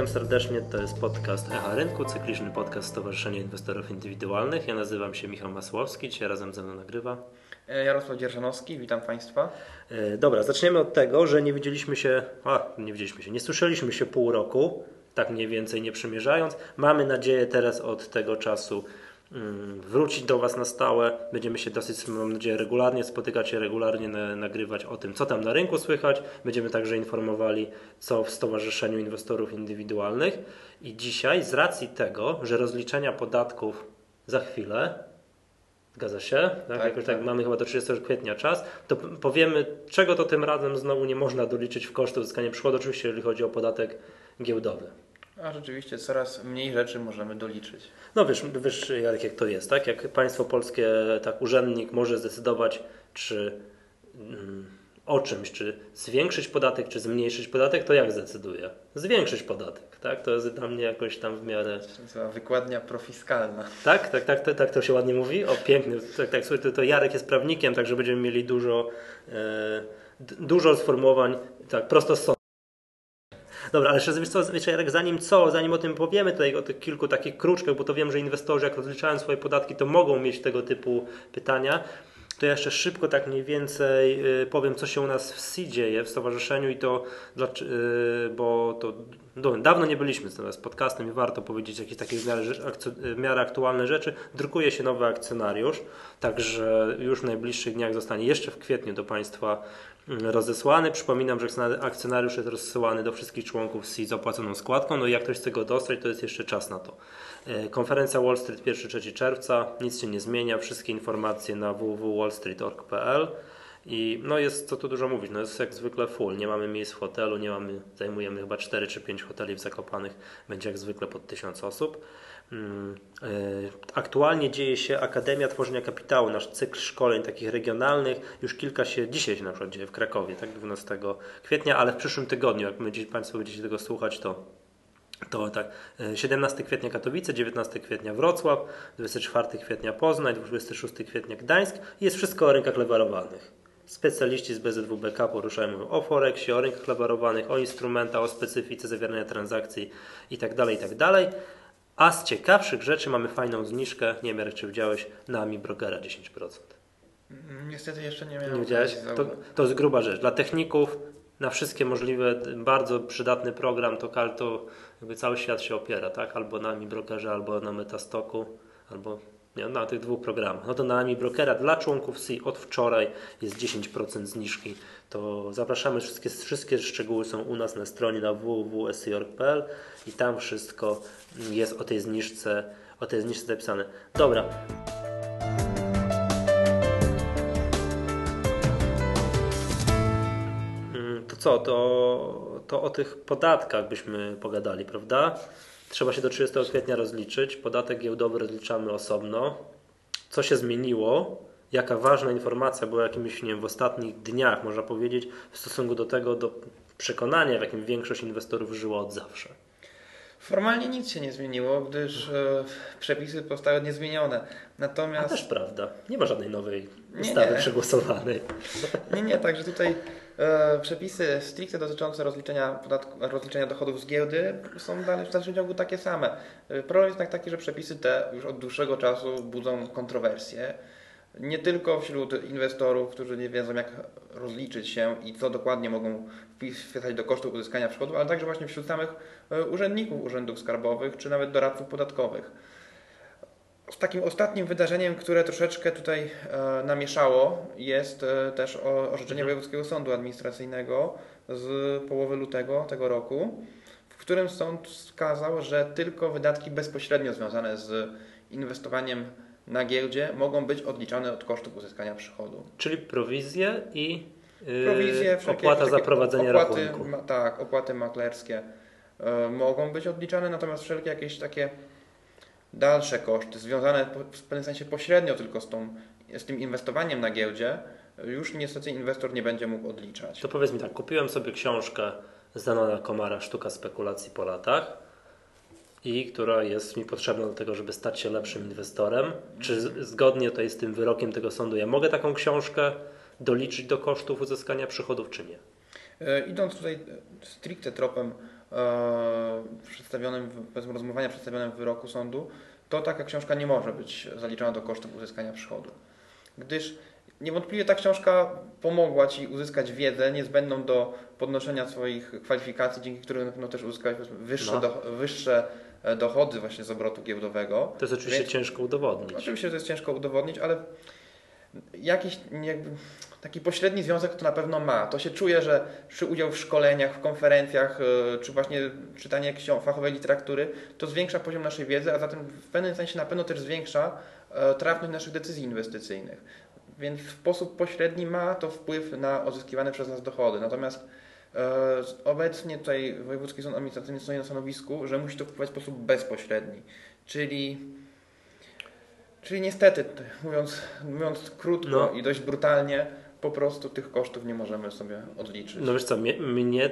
Witam serdecznie, to jest podcast Echa Rynku, cykliczny podcast Stowarzyszenia Inwestorów Indywidualnych. Ja nazywam się Michał Masłowski, dzisiaj razem ze mną nagrywa. E, Jarosław Dzierżanowski, witam Państwa. E, dobra, zaczniemy od tego, że nie widzieliśmy się, a nie widzieliśmy się, nie słyszeliśmy się pół roku, tak mniej więcej nie przymierzając. Mamy nadzieję teraz od tego czasu wrócić do Was na stałe. Będziemy się dosyć, mam nadzieję, regularnie spotykać się, regularnie na, nagrywać o tym, co tam na rynku słychać. Będziemy także informowali, co w Stowarzyszeniu Inwestorów Indywidualnych. I dzisiaj, z racji tego, że rozliczenia podatków za chwilę, Zgadza się? Tak? Tak, Jakoś tak tak. mamy chyba do 30 kwietnia czas. To powiemy, czego to tym razem znowu nie można doliczyć w koszty uzyskania przychodu, oczywiście jeżeli chodzi o podatek giełdowy. A rzeczywiście coraz mniej rzeczy możemy doliczyć. No wiesz, wiesz Jarek, jak to jest, tak? Jak państwo polskie, tak urzędnik może zdecydować, czy mm, o czymś, czy zwiększyć podatek, czy zmniejszyć podatek, to jak zdecyduje? Zwiększyć podatek, tak? To jest dla mnie jakoś tam w miarę... To nazywa wykładnia profiskalna. Tak, tak, tak, tak, tak to się ładnie mówi. O, piękny. Tak, tak, słuchaj, to, to Jarek jest prawnikiem, także będziemy mieli dużo, e, dużo sformułowań, tak, prosto z. Dobra, ale jeszcze wiesz co, wiesz, Jarek, zanim co, zanim o tym powiemy tutaj o tych kilku takich kruczkach, bo to wiem, że inwestorzy jak rozliczają swoje podatki, to mogą mieć tego typu pytania, to ja jeszcze szybko tak mniej więcej y, powiem, co się u nas w SI dzieje, w stowarzyszeniu i to, y, bo to no, dawno nie byliśmy z podcastem i warto powiedzieć jakieś takie w miarę, w miarę aktualne rzeczy. Drukuje się nowy akcjonariusz, także już w najbliższych dniach zostanie jeszcze w kwietniu do Państwa rozesłany. Przypominam, że akcjonar- akcjonariusz jest rozsyłany do wszystkich członków SI z opłaconą składką, no i jak ktoś chce go dostać, to jest jeszcze czas na to. E, Konferencja Wall Street 1-3 czerwca, nic się nie zmienia, wszystkie informacje na www.wallstreet.org.pl i no jest co tu dużo mówić, no jest jak zwykle full, nie mamy miejsc w hotelu, nie mamy, zajmujemy chyba 4 czy 5 hoteli w Zakopanych, będzie jak zwykle pod 1000 osób. Mm, e, Aktualnie dzieje się Akademia Tworzenia Kapitału, nasz cykl szkoleń takich regionalnych, już kilka się, dzisiaj się na przykład dzieje w Krakowie, tak 12 kwietnia, ale w przyszłym tygodniu, jak będziecie, Państwo będziecie tego słuchać, to to tak, e, 17 kwietnia Katowice, 19 kwietnia Wrocław, 24 kwietnia Poznań, 26 kwietnia Gdańsk. Jest wszystko o rynkach lewarowanych. Specjaliści z BZWBK poruszają o Forexie, o rynkach lewarowanych, o instrumentach, o specyfice zawierania transakcji itd., itd. A z ciekawszych rzeczy mamy fajną zniżkę, nie wiem czy widziałeś, na Ami Brokera 10%. Mm, Niestety jeszcze nie miałem Nie widziałeś? To, to jest gruba rzecz. Dla techników na wszystkie możliwe, bardzo przydatny program, to, to jakby cały świat się opiera, tak? Albo na AMI Brokerze, albo na Metastoku, albo nie, na tych dwóch programach. No to na AMI Brokera dla członków SI od wczoraj jest 10% zniżki. To zapraszamy, wszystkie, wszystkie szczegóły są u nas na stronie na www.si.org.pl i tam wszystko jest o tej zniżce, o tej zniżce zapisane. Dobra, Mm, To co, to, to o tych podatkach byśmy pogadali, prawda? Trzeba się do 30 kwietnia rozliczyć. Podatek giełdowy rozliczamy osobno. Co się zmieniło? Jaka ważna informacja była jakimiś, nie wiem, w ostatnich dniach, można powiedzieć, w stosunku do tego, do przekonania, w jakim większość inwestorów żyła od zawsze. Formalnie nic się nie zmieniło, gdyż e, przepisy zostały niezmienione. A Natomiast też prawda, nie ma żadnej nowej Nie, ustawy nie. przegłosowanej. nie, nie, także tutaj przepisy stricte dotyczące rozliczenia, podatku, rozliczenia dochodów z giełdy są dalej w dalszym ciągu takie same. E, Problem jest jednak taki, że przepisy te już od dłuższego czasu budzą kontrowersje. Nie tylko wśród inwestorów, którzy nie wiedzą jak rozliczyć się i co dokładnie mogą wpisać do kosztów uzyskania przychodu, ale także właśnie wśród samych e, urzędników urzędów skarbowych czy nawet doradców podatkowych. Z takim ostatnim wydarzeniem, które troszeczkę tutaj e, namieszało, jest e, też o- orzeczenie Wojewódzkiego Sądu Administracyjnego z połowy lutego tego roku, w którym sąd wskazał, że tylko wydatki bezpośrednio związane z inwestowaniem na giełdzie mogą być odliczane od kosztów uzyskania przychodu. Czyli prowizje i yy, Prowizje, opłata za prowadzenie opłaty, rachunku. ma, tak, opłaty maklerskie e, mogą być odliczane, natomiast wszelkie jakieś takie dalsze koszty związane w pewnym sensie pośrednio tylko z, tą, z tym inwestowaniem na giełdzie, już niestety inwestor nie będzie mógł odliczać. To powiedz mi tak, kupiłem sobie książkę Zanona Komara Sztuka spekulacji po latach i która jest mi potrzebna do tego, żeby stać się lepszym inwestorem. Czy zgodnie tutaj z tym wyrokiem tego sądu ja mogę taką książkę doliczyć do kosztów uzyskania przychodów, czy nie? E, Idąc tutaj stricte tropem przedstawionym, w- bez rozumowania przedstawionym w wyroku sądu, to taka książka nie może być zaliczona do kosztów uzyskania przychodu. Gdyż niewątpliwie ta książka pomogła Ci uzyskać wiedzę niezbędną do podnoszenia swoich kwalifikacji, dzięki którym na pewno też uzyskałeś powiedzmy, wyższe, No. do, wyższe e, dochody właśnie z obrotu giełdowego. To jest oczywiście Więc- ciężko udowodnić. Oczywiście, że to jest ciężko udowodnić, ale jakiś jakby taki pośredni związek to na pewno ma. To się czuje, że przy udział w szkoleniach, w konferencjach, e, czy właśnie czytanie ksiąg fachowej literatury, to zwiększa poziom naszej wiedzy, a zatem w pewnym sensie na pewno też zwiększa e, trafność naszych decyzji inwestycyjnych. Więc w sposób pośredni ma to wpływ na uzyskiwane przez nas dochody. Natomiast e, obecnie tutaj Wojewódzki Sąd Administracyjny stoi na stanowisku, że musi to wpływać w sposób bezpośredni. Czyli Czyli niestety, mówiąc, mówiąc krótko No. i dość brutalnie, po prostu tych kosztów nie możemy sobie odliczyć. No wiesz co, mnie, mnie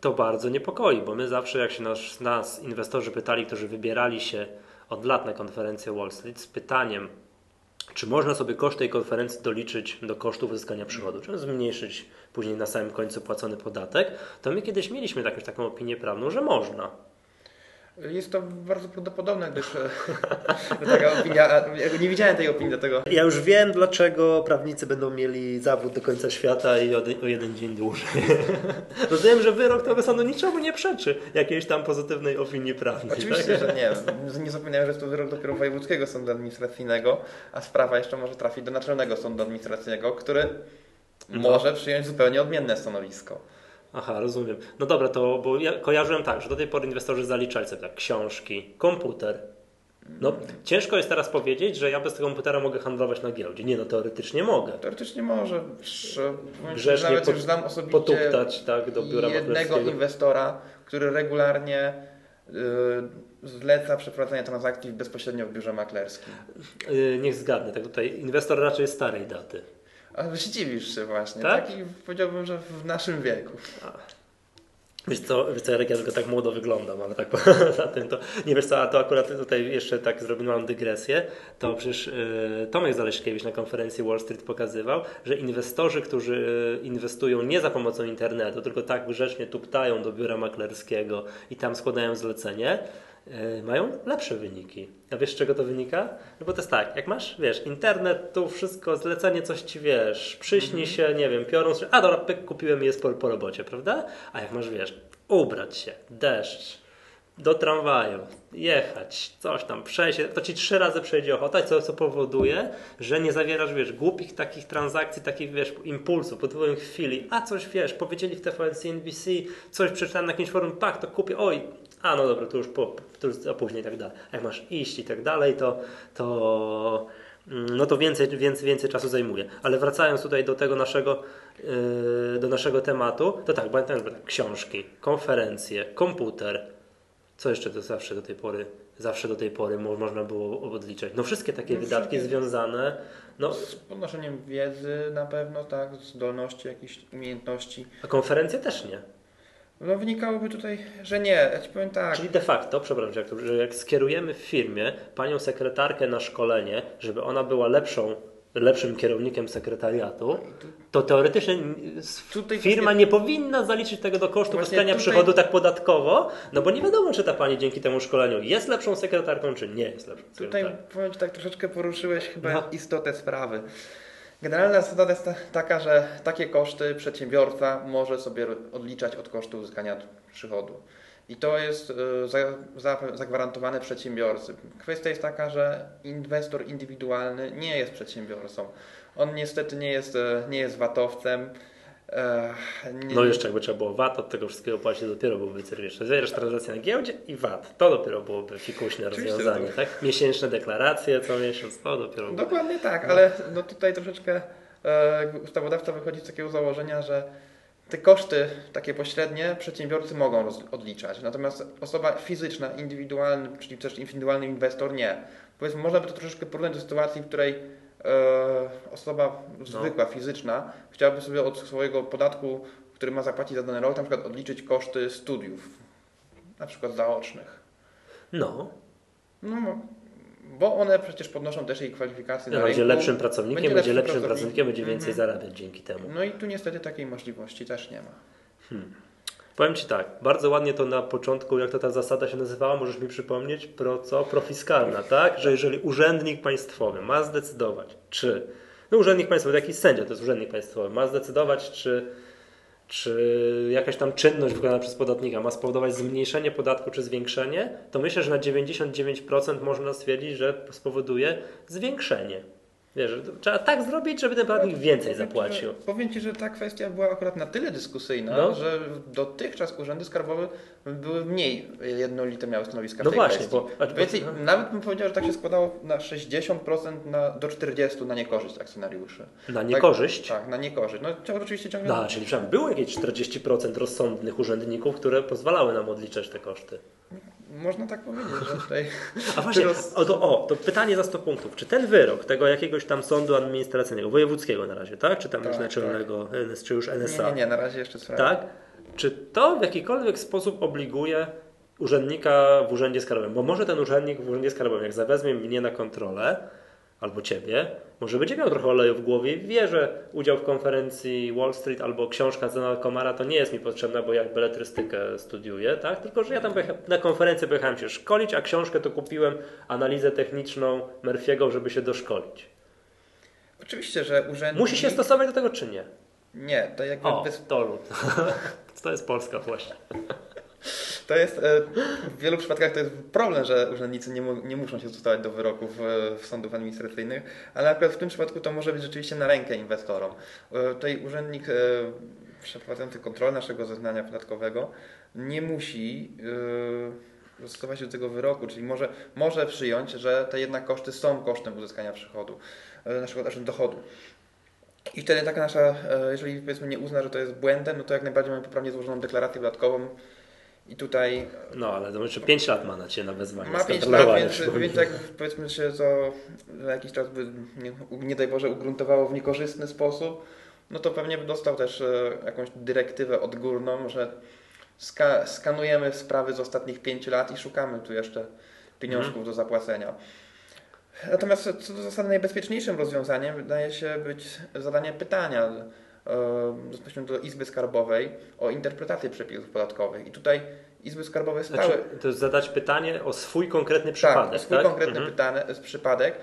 to bardzo niepokoi, bo my zawsze jak się nas, nas inwestorzy pytali, którzy wybierali się od lat na konferencję Wall Street z pytaniem, czy można sobie koszt tej konferencji doliczyć do kosztów uzyskania przychodu, czy zmniejszyć później na samym końcu płacony podatek, to my kiedyś mieliśmy jakąś taką opinię prawną, że można. Jest to bardzo prawdopodobne, gdyż e, taka opinia, ja nie widziałem tej opinii, dlatego Ja już wiem, dlaczego prawnicy będą mieli zawód do końca świata i o, jeden dzień dłużej. Rozumiem, że wyrok tego sądu niczemu nie przeczy jakiejś tam pozytywnej opinii prawnej. oczywiście, tak? że nie. Nie zapomniałem, że jest to wyrok dopiero Wojewódzkiego Sądu Administracyjnego, a sprawa jeszcze może trafić do Naczelnego Sądu Administracyjnego, który No. może przyjąć zupełnie odmienne stanowisko. Aha, rozumiem. No dobra, to bo ja kojarzyłem tak, że do tej pory inwestorzy zaliczali sobie tak książki, komputer. No, ciężko jest teraz powiedzieć, że ja bez tego komputera mogę handlować na giełdzie. Nie, no teoretycznie mogę. Teoretycznie może. Że, Grzecznie nawet pot- już znam osobiście Potuptać tak, do biura jednego inwestora, który regularnie y, zleca przeprowadzenie transakcji bezpośrednio w biurze maklerskim. Yy, niech zgadnę, tak tutaj inwestor raczej starej daty. A zdziwisz się właśnie. Tak? Taki powiedziałbym, że w naszym wieku. Wiesz co, wiesz co Jarek, ja tylko tak młodo wyglądam, ale tak poza tym to, nie wiesz co, a to akurat tutaj jeszcze tak zrobiłam dygresję, to przecież yy, Tomek Zaleśkiewicz na konferencji Wall Street pokazywał, że inwestorzy, którzy yy, inwestują nie za pomocą internetu, tylko tak grzecznie tuptają do biura maklerskiego i tam składają zlecenie, mają lepsze wyniki. A wiesz z czego to wynika? No bo to jest tak, jak masz, wiesz, internet, tu wszystko, zlecenie, coś ci wiesz, przyśni się, nie wiem, piorun, a dobra, pyk, kupiłem i jest po, po robocie, prawda? A jak masz, wiesz, ubrać się, deszcz, do tramwaju, jechać, coś tam, przejść, to ci trzy razy przejdzie ochota, co, co powoduje, że nie zawierasz, wiesz, głupich takich transakcji, takich, wiesz, impulsów po twoim chwili, a coś, wiesz, powiedzieli w TVN, CNBC, coś przeczytałem na jakimś forum, pak, to kupię, oj, a no dobra, to już, po, to już a później i tak dalej. A jak masz iść i tak dalej, to, to mm, no to więcej, więcej, więcej czasu zajmuje. Ale wracając tutaj do tego naszego, yy, do naszego tematu, to tak, pamiętam, tak, książki, konferencje, komputer, co jeszcze to zawsze do tej pory, zawsze do tej pory mo- można było odliczać. No wszystkie takie No wydatki wszystkie. związane, no Z podnoszeniem wiedzy na pewno, tak, zdolności, jakichś umiejętności. a konferencje też nie. No wynikałoby tutaj, że nie. Ja ci powiem tak. Czyli de facto, przepraszam, że jak, że jak skierujemy w firmie panią sekretarkę na szkolenie, żeby ona była lepszą, lepszym kierownikiem sekretariatu, to teoretycznie Tutaj firma nie powinna zaliczyć tego do kosztu uzyskania tutaj- przychodu tak podatkowo, no bo nie wiadomo, czy ta pani dzięki temu szkoleniu jest lepszą sekretarką, czy nie jest lepszą Tutaj sekretarką. powiem Ci tak troszeczkę poruszyłeś chyba No. istotę sprawy. Generalna zasada jest ta- taka, że takie koszty przedsiębiorca może sobie odliczać od kosztu uzyskania przychodu. I to jest y, za, za, zagwarantowane przedsiębiorcy. Kwestia jest taka, że inwestor indywidualny nie jest przedsiębiorcą. On niestety nie jest, e, nie jest VAT-owcem. No jeszcze jakby trzeba było VAT od tego wszystkiego płacić, to dopiero byłby. Jeszcze zawierasz transakcję na giełdzie i VAT. To dopiero byłoby fikuśne rozwiązanie, że tak? Miesięczne deklaracje co miesiąc, to dopiero Dokładnie tak, ale no tutaj troszeczkę e, ustawodawca wychodzi z takiego założenia, że te koszty takie pośrednie przedsiębiorcy mogą roz, odliczać, natomiast osoba fizyczna, indywidualny, czyli też indywidualny inwestor nie. Powiedzmy, można by to troszeczkę porównać do sytuacji, w której osoba zwykła, fizyczna chciałaby sobie od swojego podatku, który ma zapłacić za dany rok, na przykład odliczyć koszty studiów, na przykład zaocznych. No, No, bo one przecież podnoszą też jej kwalifikacje na będzie rynku. lepszym pracownikiem, Będzie będzie, lepszym pracownikiem. będzie więcej Mhm. zarabiać dzięki temu. No i tu niestety takiej możliwości też nie ma. Powiem Ci tak, bardzo ładnie to na początku, jak to ta zasada się nazywała, możesz mi przypomnieć, pro co? Profiskalna, tak? Że jeżeli urzędnik państwowy ma zdecydować, czy, no urzędnik państwowy, jakiś sędzia to jest urzędnik państwowy, ma zdecydować, czy, czy jakaś tam czynność wykonana przez podatnika ma spowodować zmniejszenie podatku czy zwiększenie, to myślę, że na 99% można stwierdzić, że spowoduje zwiększenie. Wiesz, trzeba tak zrobić, żeby ten podatnik więcej powiem zapłacił. Powiem Ci, że ta kwestia była akurat na tyle dyskusyjna, No. że dotychczas urzędy skarbowe były mniej jednolite miały stanowiska w No tej właśnie, kwestii. bo- Więcej, bo- nawet bym powiedział, że tak się składało na 60% na, do 40% na niekorzyść akcjonariuszy. Na niekorzyść? Tak, tak na niekorzyść. No ciągle oczywiście ciągle... No, czyli przynajmniej było jakieś 40% rozsądnych urzędników, które pozwalały nam odliczać te koszty. Można tak powiedzieć, że tutaj... A właśnie, Roz- o, to, o, to pytanie za 100 punktów. Czy ten wyrok tego jakiegoś tam sądu administracyjnego, wojewódzkiego na razie, tak? Czy tam Tak, już naczelnego, NS, czy już NSA? Nie, nie, nie, na razie jeszcze sprawa. Tak? Czy to w jakikolwiek sposób obliguje urzędnika w urzędzie skarbowym? Bo może ten urzędnik w urzędzie skarbowym, jak zawezmie mnie na kontrolę, albo ciebie, może będzie miał trochę oleju w głowie i wie, że udział w konferencji Wall Street albo książka Zena Komara to nie jest mi potrzebna, bo jak beletrystykę studiuję, tak? Tylko, że ja tam na konferencję pojechałem się szkolić, a książkę to kupiłem, analizę techniczną Murphy'ego, żeby się doszkolić. Oczywiście, że urzędnik... Musi się stosować do tego, czy nie? Nie, to jakby... O, bez- to lud. To jest Polska właśnie. To jest, e, w wielu przypadkach to jest problem, że urzędnicy nie, mu, nie muszą się stosować do wyroków e, w sądów administracyjnych, ale akurat w tym przypadku to może być rzeczywiście na rękę inwestorom. E, Tutaj urzędnik przeprowadzający kontrolę naszego zeznania podatkowego nie musi stosować się do tego wyroku, czyli może, może przyjąć, że te jednak koszty są kosztem uzyskania przychodu, naszego, naszego dochodu. I wtedy taka nasza, jeżeli powiedzmy nie uzna, że to jest błędem, no to jak najbardziej mamy poprawnie złożoną deklarację podatkową i tutaj No, ale to jeszcze 5 lat ma na Ciebie na wezwanie. ma 5 lat, więc, więc jak powiedzmy się to jakiś czas by nie, nie daj Boże ugruntowało w niekorzystny sposób, no to pewnie by dostał też e, jakąś dyrektywę odgórną, że ska, skanujemy sprawy z ostatnich 5 lat i szukamy tu jeszcze pieniążków Mhm. do zapłacenia. Natomiast co do zasady najbezpieczniejszym rozwiązaniem wydaje się być zadanie pytania bezpośrednio do Izby Skarbowej o interpretację przepisów podatkowych. I tutaj Izby Skarbowe stały... Znaczy, to jest zadać pytanie o swój konkretny Tak, przypadek, swój tak? konkretny Mhm. pytane, przypadek,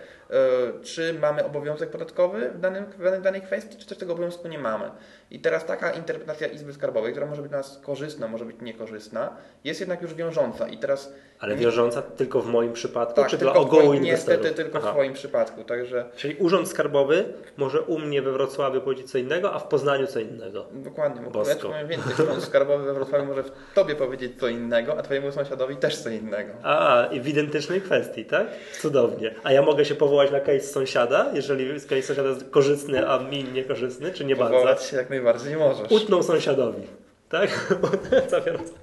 czy mamy obowiązek podatkowy w, danym, w danej- kwestii, czy też tego obowiązku nie mamy. I teraz taka interpretacja Izby Skarbowej, która może być dla nas korzystna, może być niekorzystna, jest jednak już wiążąca. I teraz Ale nie- wiążąca tylko w moim przypadku, tak, czy tylko dla w ogółu twoim, inwestorów? niestety tylko Aha. w swoim przypadku. Także Czyli Urząd Skarbowy może u mnie we Wrocławiu powiedzieć co innego, a w Poznaniu co innego. dokładnie, bo Bosko. ja powiem więcej, Urząd Skarbowy we Wrocławiu może w tobie powiedzieć co innego, a twojemu sąsiadowi też co innego. A, i w identycznej kwestii, tak? Cudownie. A ja mogę się powołać na case sąsiada, jeżeli case sąsiada jest korzystny, a mi niekorzystny, czy nie bardzo? Powołać się jak najbardziej możesz. Utną sąsiadowi. Tak? Zawiąz-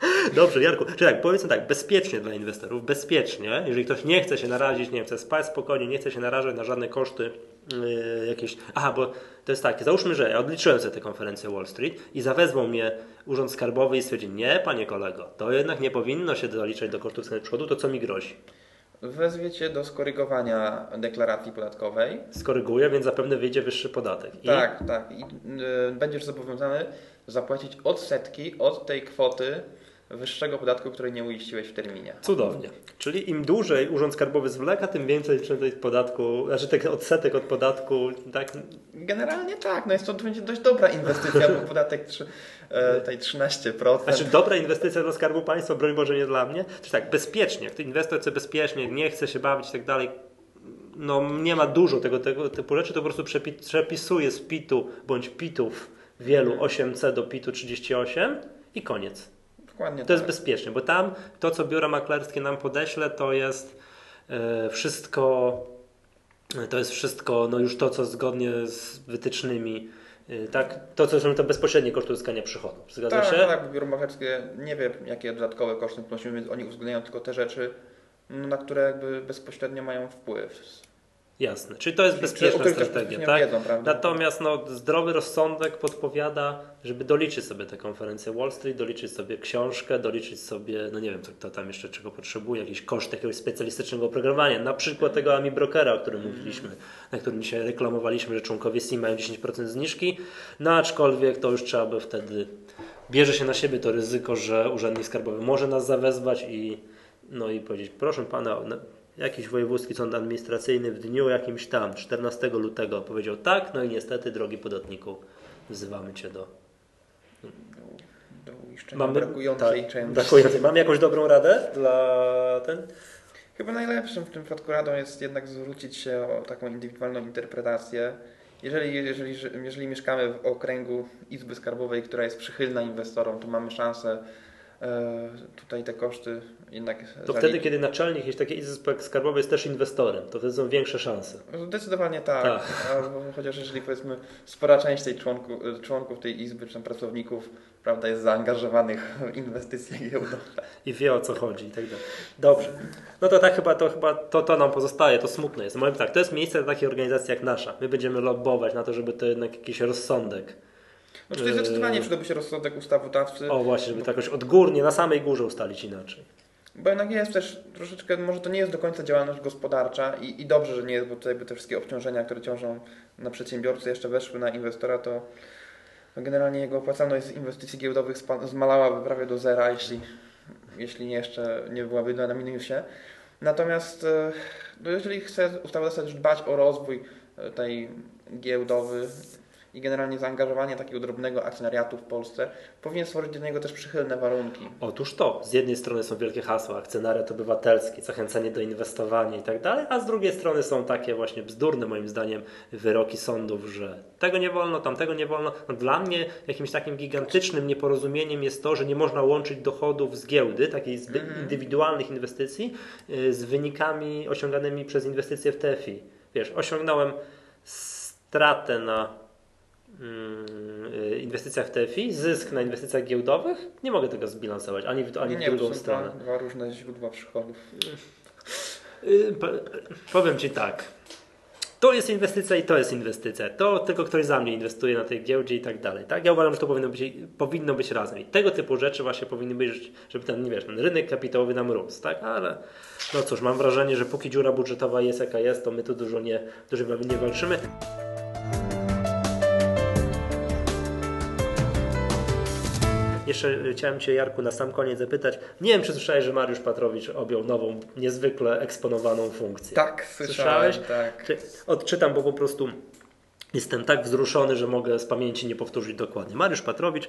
Dobrze, Jarku, czy tak, powiedzmy tak, bezpiecznie dla inwestorów, bezpiecznie, jeżeli ktoś nie chce się narazić, nie wiem, chce spać spokojnie, nie chce się narażać na żadne koszty yy, jakieś. Aha, bo to jest tak, załóżmy, że ja odliczyłem sobie tę konferencję Wall Street i zawezwał mnie Urząd Skarbowy i stwierdzi, nie, panie kolego, to jednak nie powinno się doliczać do kosztów ceny przychodu, to co mi grozi? Wezwiecie do skorygowania deklaracji podatkowej. Skoryguję, więc zapewne wyjdzie wyższy podatek. I Tak, tak. I y, będziesz zobowiązany zapłacić odsetki od tej kwoty wyższego podatku, której nie uiściłeś w terminie. Cudownie. Czyli im dłużej Urząd Skarbowy zwleka, tym więcej przynajmniej podatku, znaczy tych odsetek od podatku, tak? Generalnie tak, no jest to będzie dość dobra inwestycja, bo podatek trzy, e, tej 13%. Znaczy dobra inwestycja dla Skarbu Państwa, broń Boże nie dla mnie. Czy tak, bezpiecznie, jak ty inwestor chce bezpiecznie, nie chce się bawić i tak dalej, no nie ma dużo tego, tego typu rzeczy, to po prostu przepi- przepisuje z PIT-u bądź PIT-ów wielu 8C do PIT-u 38 i koniec. Dokładnie To jest tak. bezpiecznie, bo tam to, co biuro maklerskie nam podeśle, to jest e, wszystko, to jest wszystko, no już to, co zgodnie z wytycznymi, e, tak, to, co są to bezpośrednie koszty uzyskania przychodu. Zgadza Tak, się? tak, biuro maklerskie nie wie, jakie dodatkowe koszty ponosimy, więc oni uwzględniają tylko te rzeczy, no, na które jakby bezpośrednio mają wpływ. Jasne, czyli to jest Czyli- bezpieczna strategia, tak? wiedzą? Natomiast no, zdrowy rozsądek podpowiada, żeby doliczyć sobie tę konferencję Wall Street, doliczyć sobie książkę, doliczyć sobie, no nie wiem, co kto tam jeszcze czego potrzebuje, jakiś koszt jakiegoś specjalistycznego oprogramowania, na przykład tego Ami Brokera, o którym mówiliśmy, na którym dzisiaj reklamowaliśmy, że członkowie SIM mają 10% zniżki, no aczkolwiek to już trzeba by wtedy bierze się na siebie to ryzyko, że urzędnik skarbowy może nas zawezwać i, no i powiedzieć, proszę pana, jakiś wojewódzki sąd administracyjny w dniu jakimś tam, 14 lutego powiedział tak, no i niestety, drogi podatniku, wzywamy cię do... Do uiszczenia brakującej tak, części. brakującej. Mamy jakąś dobrą radę dla ten? Chyba najlepszym w tym przypadku radą jest jednak zwrócić się o taką indywidualną interpretację. Jeżeli, jeżeli, jeżeli mieszkamy w okręgu Izby Skarbowej, która jest przychylna inwestorom, to mamy szansę tutaj te koszty jednak To wtedy, kiedy naczelnik jakiejś takiej izby skarbowej jest też inwestorem, to wtedy są większe szanse. Zdecydowanie tak. Tak. Chociaż jeżeli powiedzmy spora część tej członku, członków tej izby czy tam pracowników prawda, jest zaangażowanych w inwestycje giełdowe. i wie o co chodzi i tak dalej. Dobrze. No to tak chyba to chyba to, to nam pozostaje, to smutne jest. Mówię tak, to jest miejsce dla takiej organizacji jak nasza. My będziemy lobbować na to, żeby to jednak jakiś rozsądek. No, tutaj zdecydowanie przydałby się rozsądek ustawodawcy. O właśnie, żeby to jakoś odgórnie, na samej górze ustalić inaczej. Bo jednak jest też troszeczkę, może to nie jest do końca działalność gospodarcza i, i dobrze, że nie jest, bo tutaj by te wszystkie obciążenia, które ciążą na przedsiębiorcy jeszcze weszły na inwestora, to generalnie jego opłacalność z inwestycji giełdowych zmalałaby prawie do zera, jeśli, jeśli nie jeszcze nie byłaby na minusie. Natomiast e, no jeżeli chce ustawodawca też dbać o rozwój e, tej giełdowy i generalnie zaangażowanie takiego drobnego akcjonariatu w Polsce, powinien stworzyć dla niego też przychylne warunki. Otóż to, z jednej strony są wielkie hasła, akcjonariat obywatelski, zachęcanie do inwestowania i tak dalej, a z drugiej strony są takie właśnie bzdurne moim zdaniem wyroki sądów, że tego nie wolno, tamtego nie wolno. No, dla mnie jakimś takim gigantycznym nieporozumieniem jest to, że nie można łączyć dochodów z giełdy, takiej zbyt Mhm. indywidualnych inwestycji y, z wynikami osiąganymi przez inwestycje w TFI. Wiesz, osiągnąłem stratę na mm, inwestycjach w TFI, zysk na inwestycjach giełdowych, nie mogę tego zbilansować ani w, ani w nie, drugą to stronę. Dwa, różne źródła przychodów. Y, po- Powiem Ci tak. To jest inwestycja i to jest inwestycja. To tylko ktoś za mnie inwestuje na tej giełdzie i tak dalej. Tak? Ja uważam, że to powinno być, powinno być razem. I tego typu rzeczy właśnie powinny być, żeby ten, nie wiesz, ten rynek kapitałowy nam rósł. Tak? Ale no cóż, mam wrażenie, że póki dziura budżetowa jest jaka jest, to my tu dużo nie, dużo nie walczymy. Jeszcze y, chciałem Cię, Jarku, na sam koniec zapytać. Nie wiem, czy słyszałeś, że Mariusz Patrowicz objął nową, niezwykle eksponowaną funkcję. Tak, słyszałem, Słyszałeś? tak. Czy- Odczytam, bo po prostu jestem tak wzruszony, że mogę z pamięci nie powtórzyć dokładnie. Mariusz Patrowicz,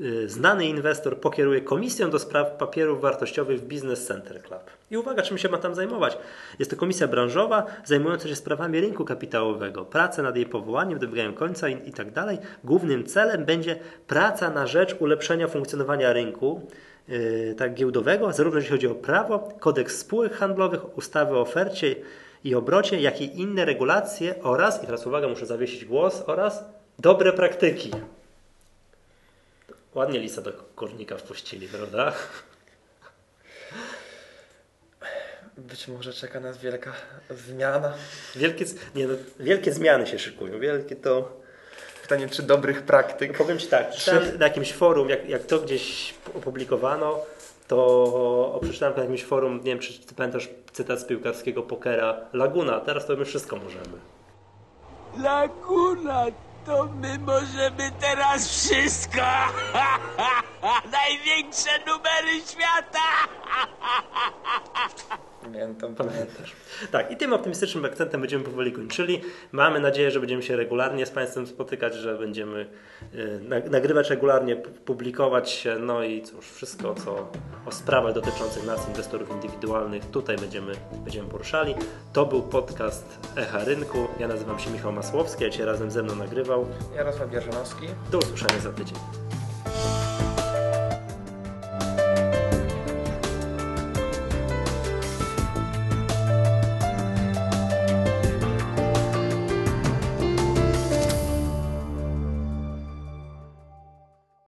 y, znany inwestor, pokieruje Komisją do Spraw Papierów Wartościowych w Business Center Club. I uwaga, czym się ma tam zajmować? Jest to komisja branżowa zajmująca się sprawami rynku kapitałowego. Prace nad jej powołaniem dobiegają końca i, tak dalej. Głównym celem będzie praca na rzecz ulepszenia funkcjonowania rynku yy, tak giełdowego, zarówno jeśli chodzi o prawo, kodeks spółek handlowych, ustawy o ofercie i obrocie, jak i inne regulacje oraz, i teraz uwaga, muszę zawiesić głos, oraz dobre praktyki. Ładnie lisa do kornika wpuścili, prawda? Być może czeka nas wielka zmiana. Wielkie, nie, no, wielkie zmiany się szykują. Wielkie to. Pytanie, czy dobrych praktyk? Powiem Ci tak, czytałem na jakimś forum, jak, jak to gdzieś opublikowano, to przeczytałem na jakimś forum, nie wiem, czy ty pamiętasz cytat z piłkarskiego pokera Laguna, teraz to my wszystko możemy. Laguna, to my możemy teraz wszystko! Największe numery świata! Pamiętam, Pamiętasz. Tak, i tym optymistycznym akcentem będziemy powoli kończyli. Mamy nadzieję, że będziemy się regularnie z Państwem spotykać, że będziemy y, na- nagrywać regularnie, pu- publikować się, no i cóż, wszystko co o sprawach dotyczących nas, inwestorów indywidualnych, tutaj będziemy, będziemy poruszali. To był podcast Echa Rynku. Ja nazywam się Michał Masłowski, a Cię razem ze mną nagrywał. Jarosław Bierzanowski. Do usłyszenia za tydzień.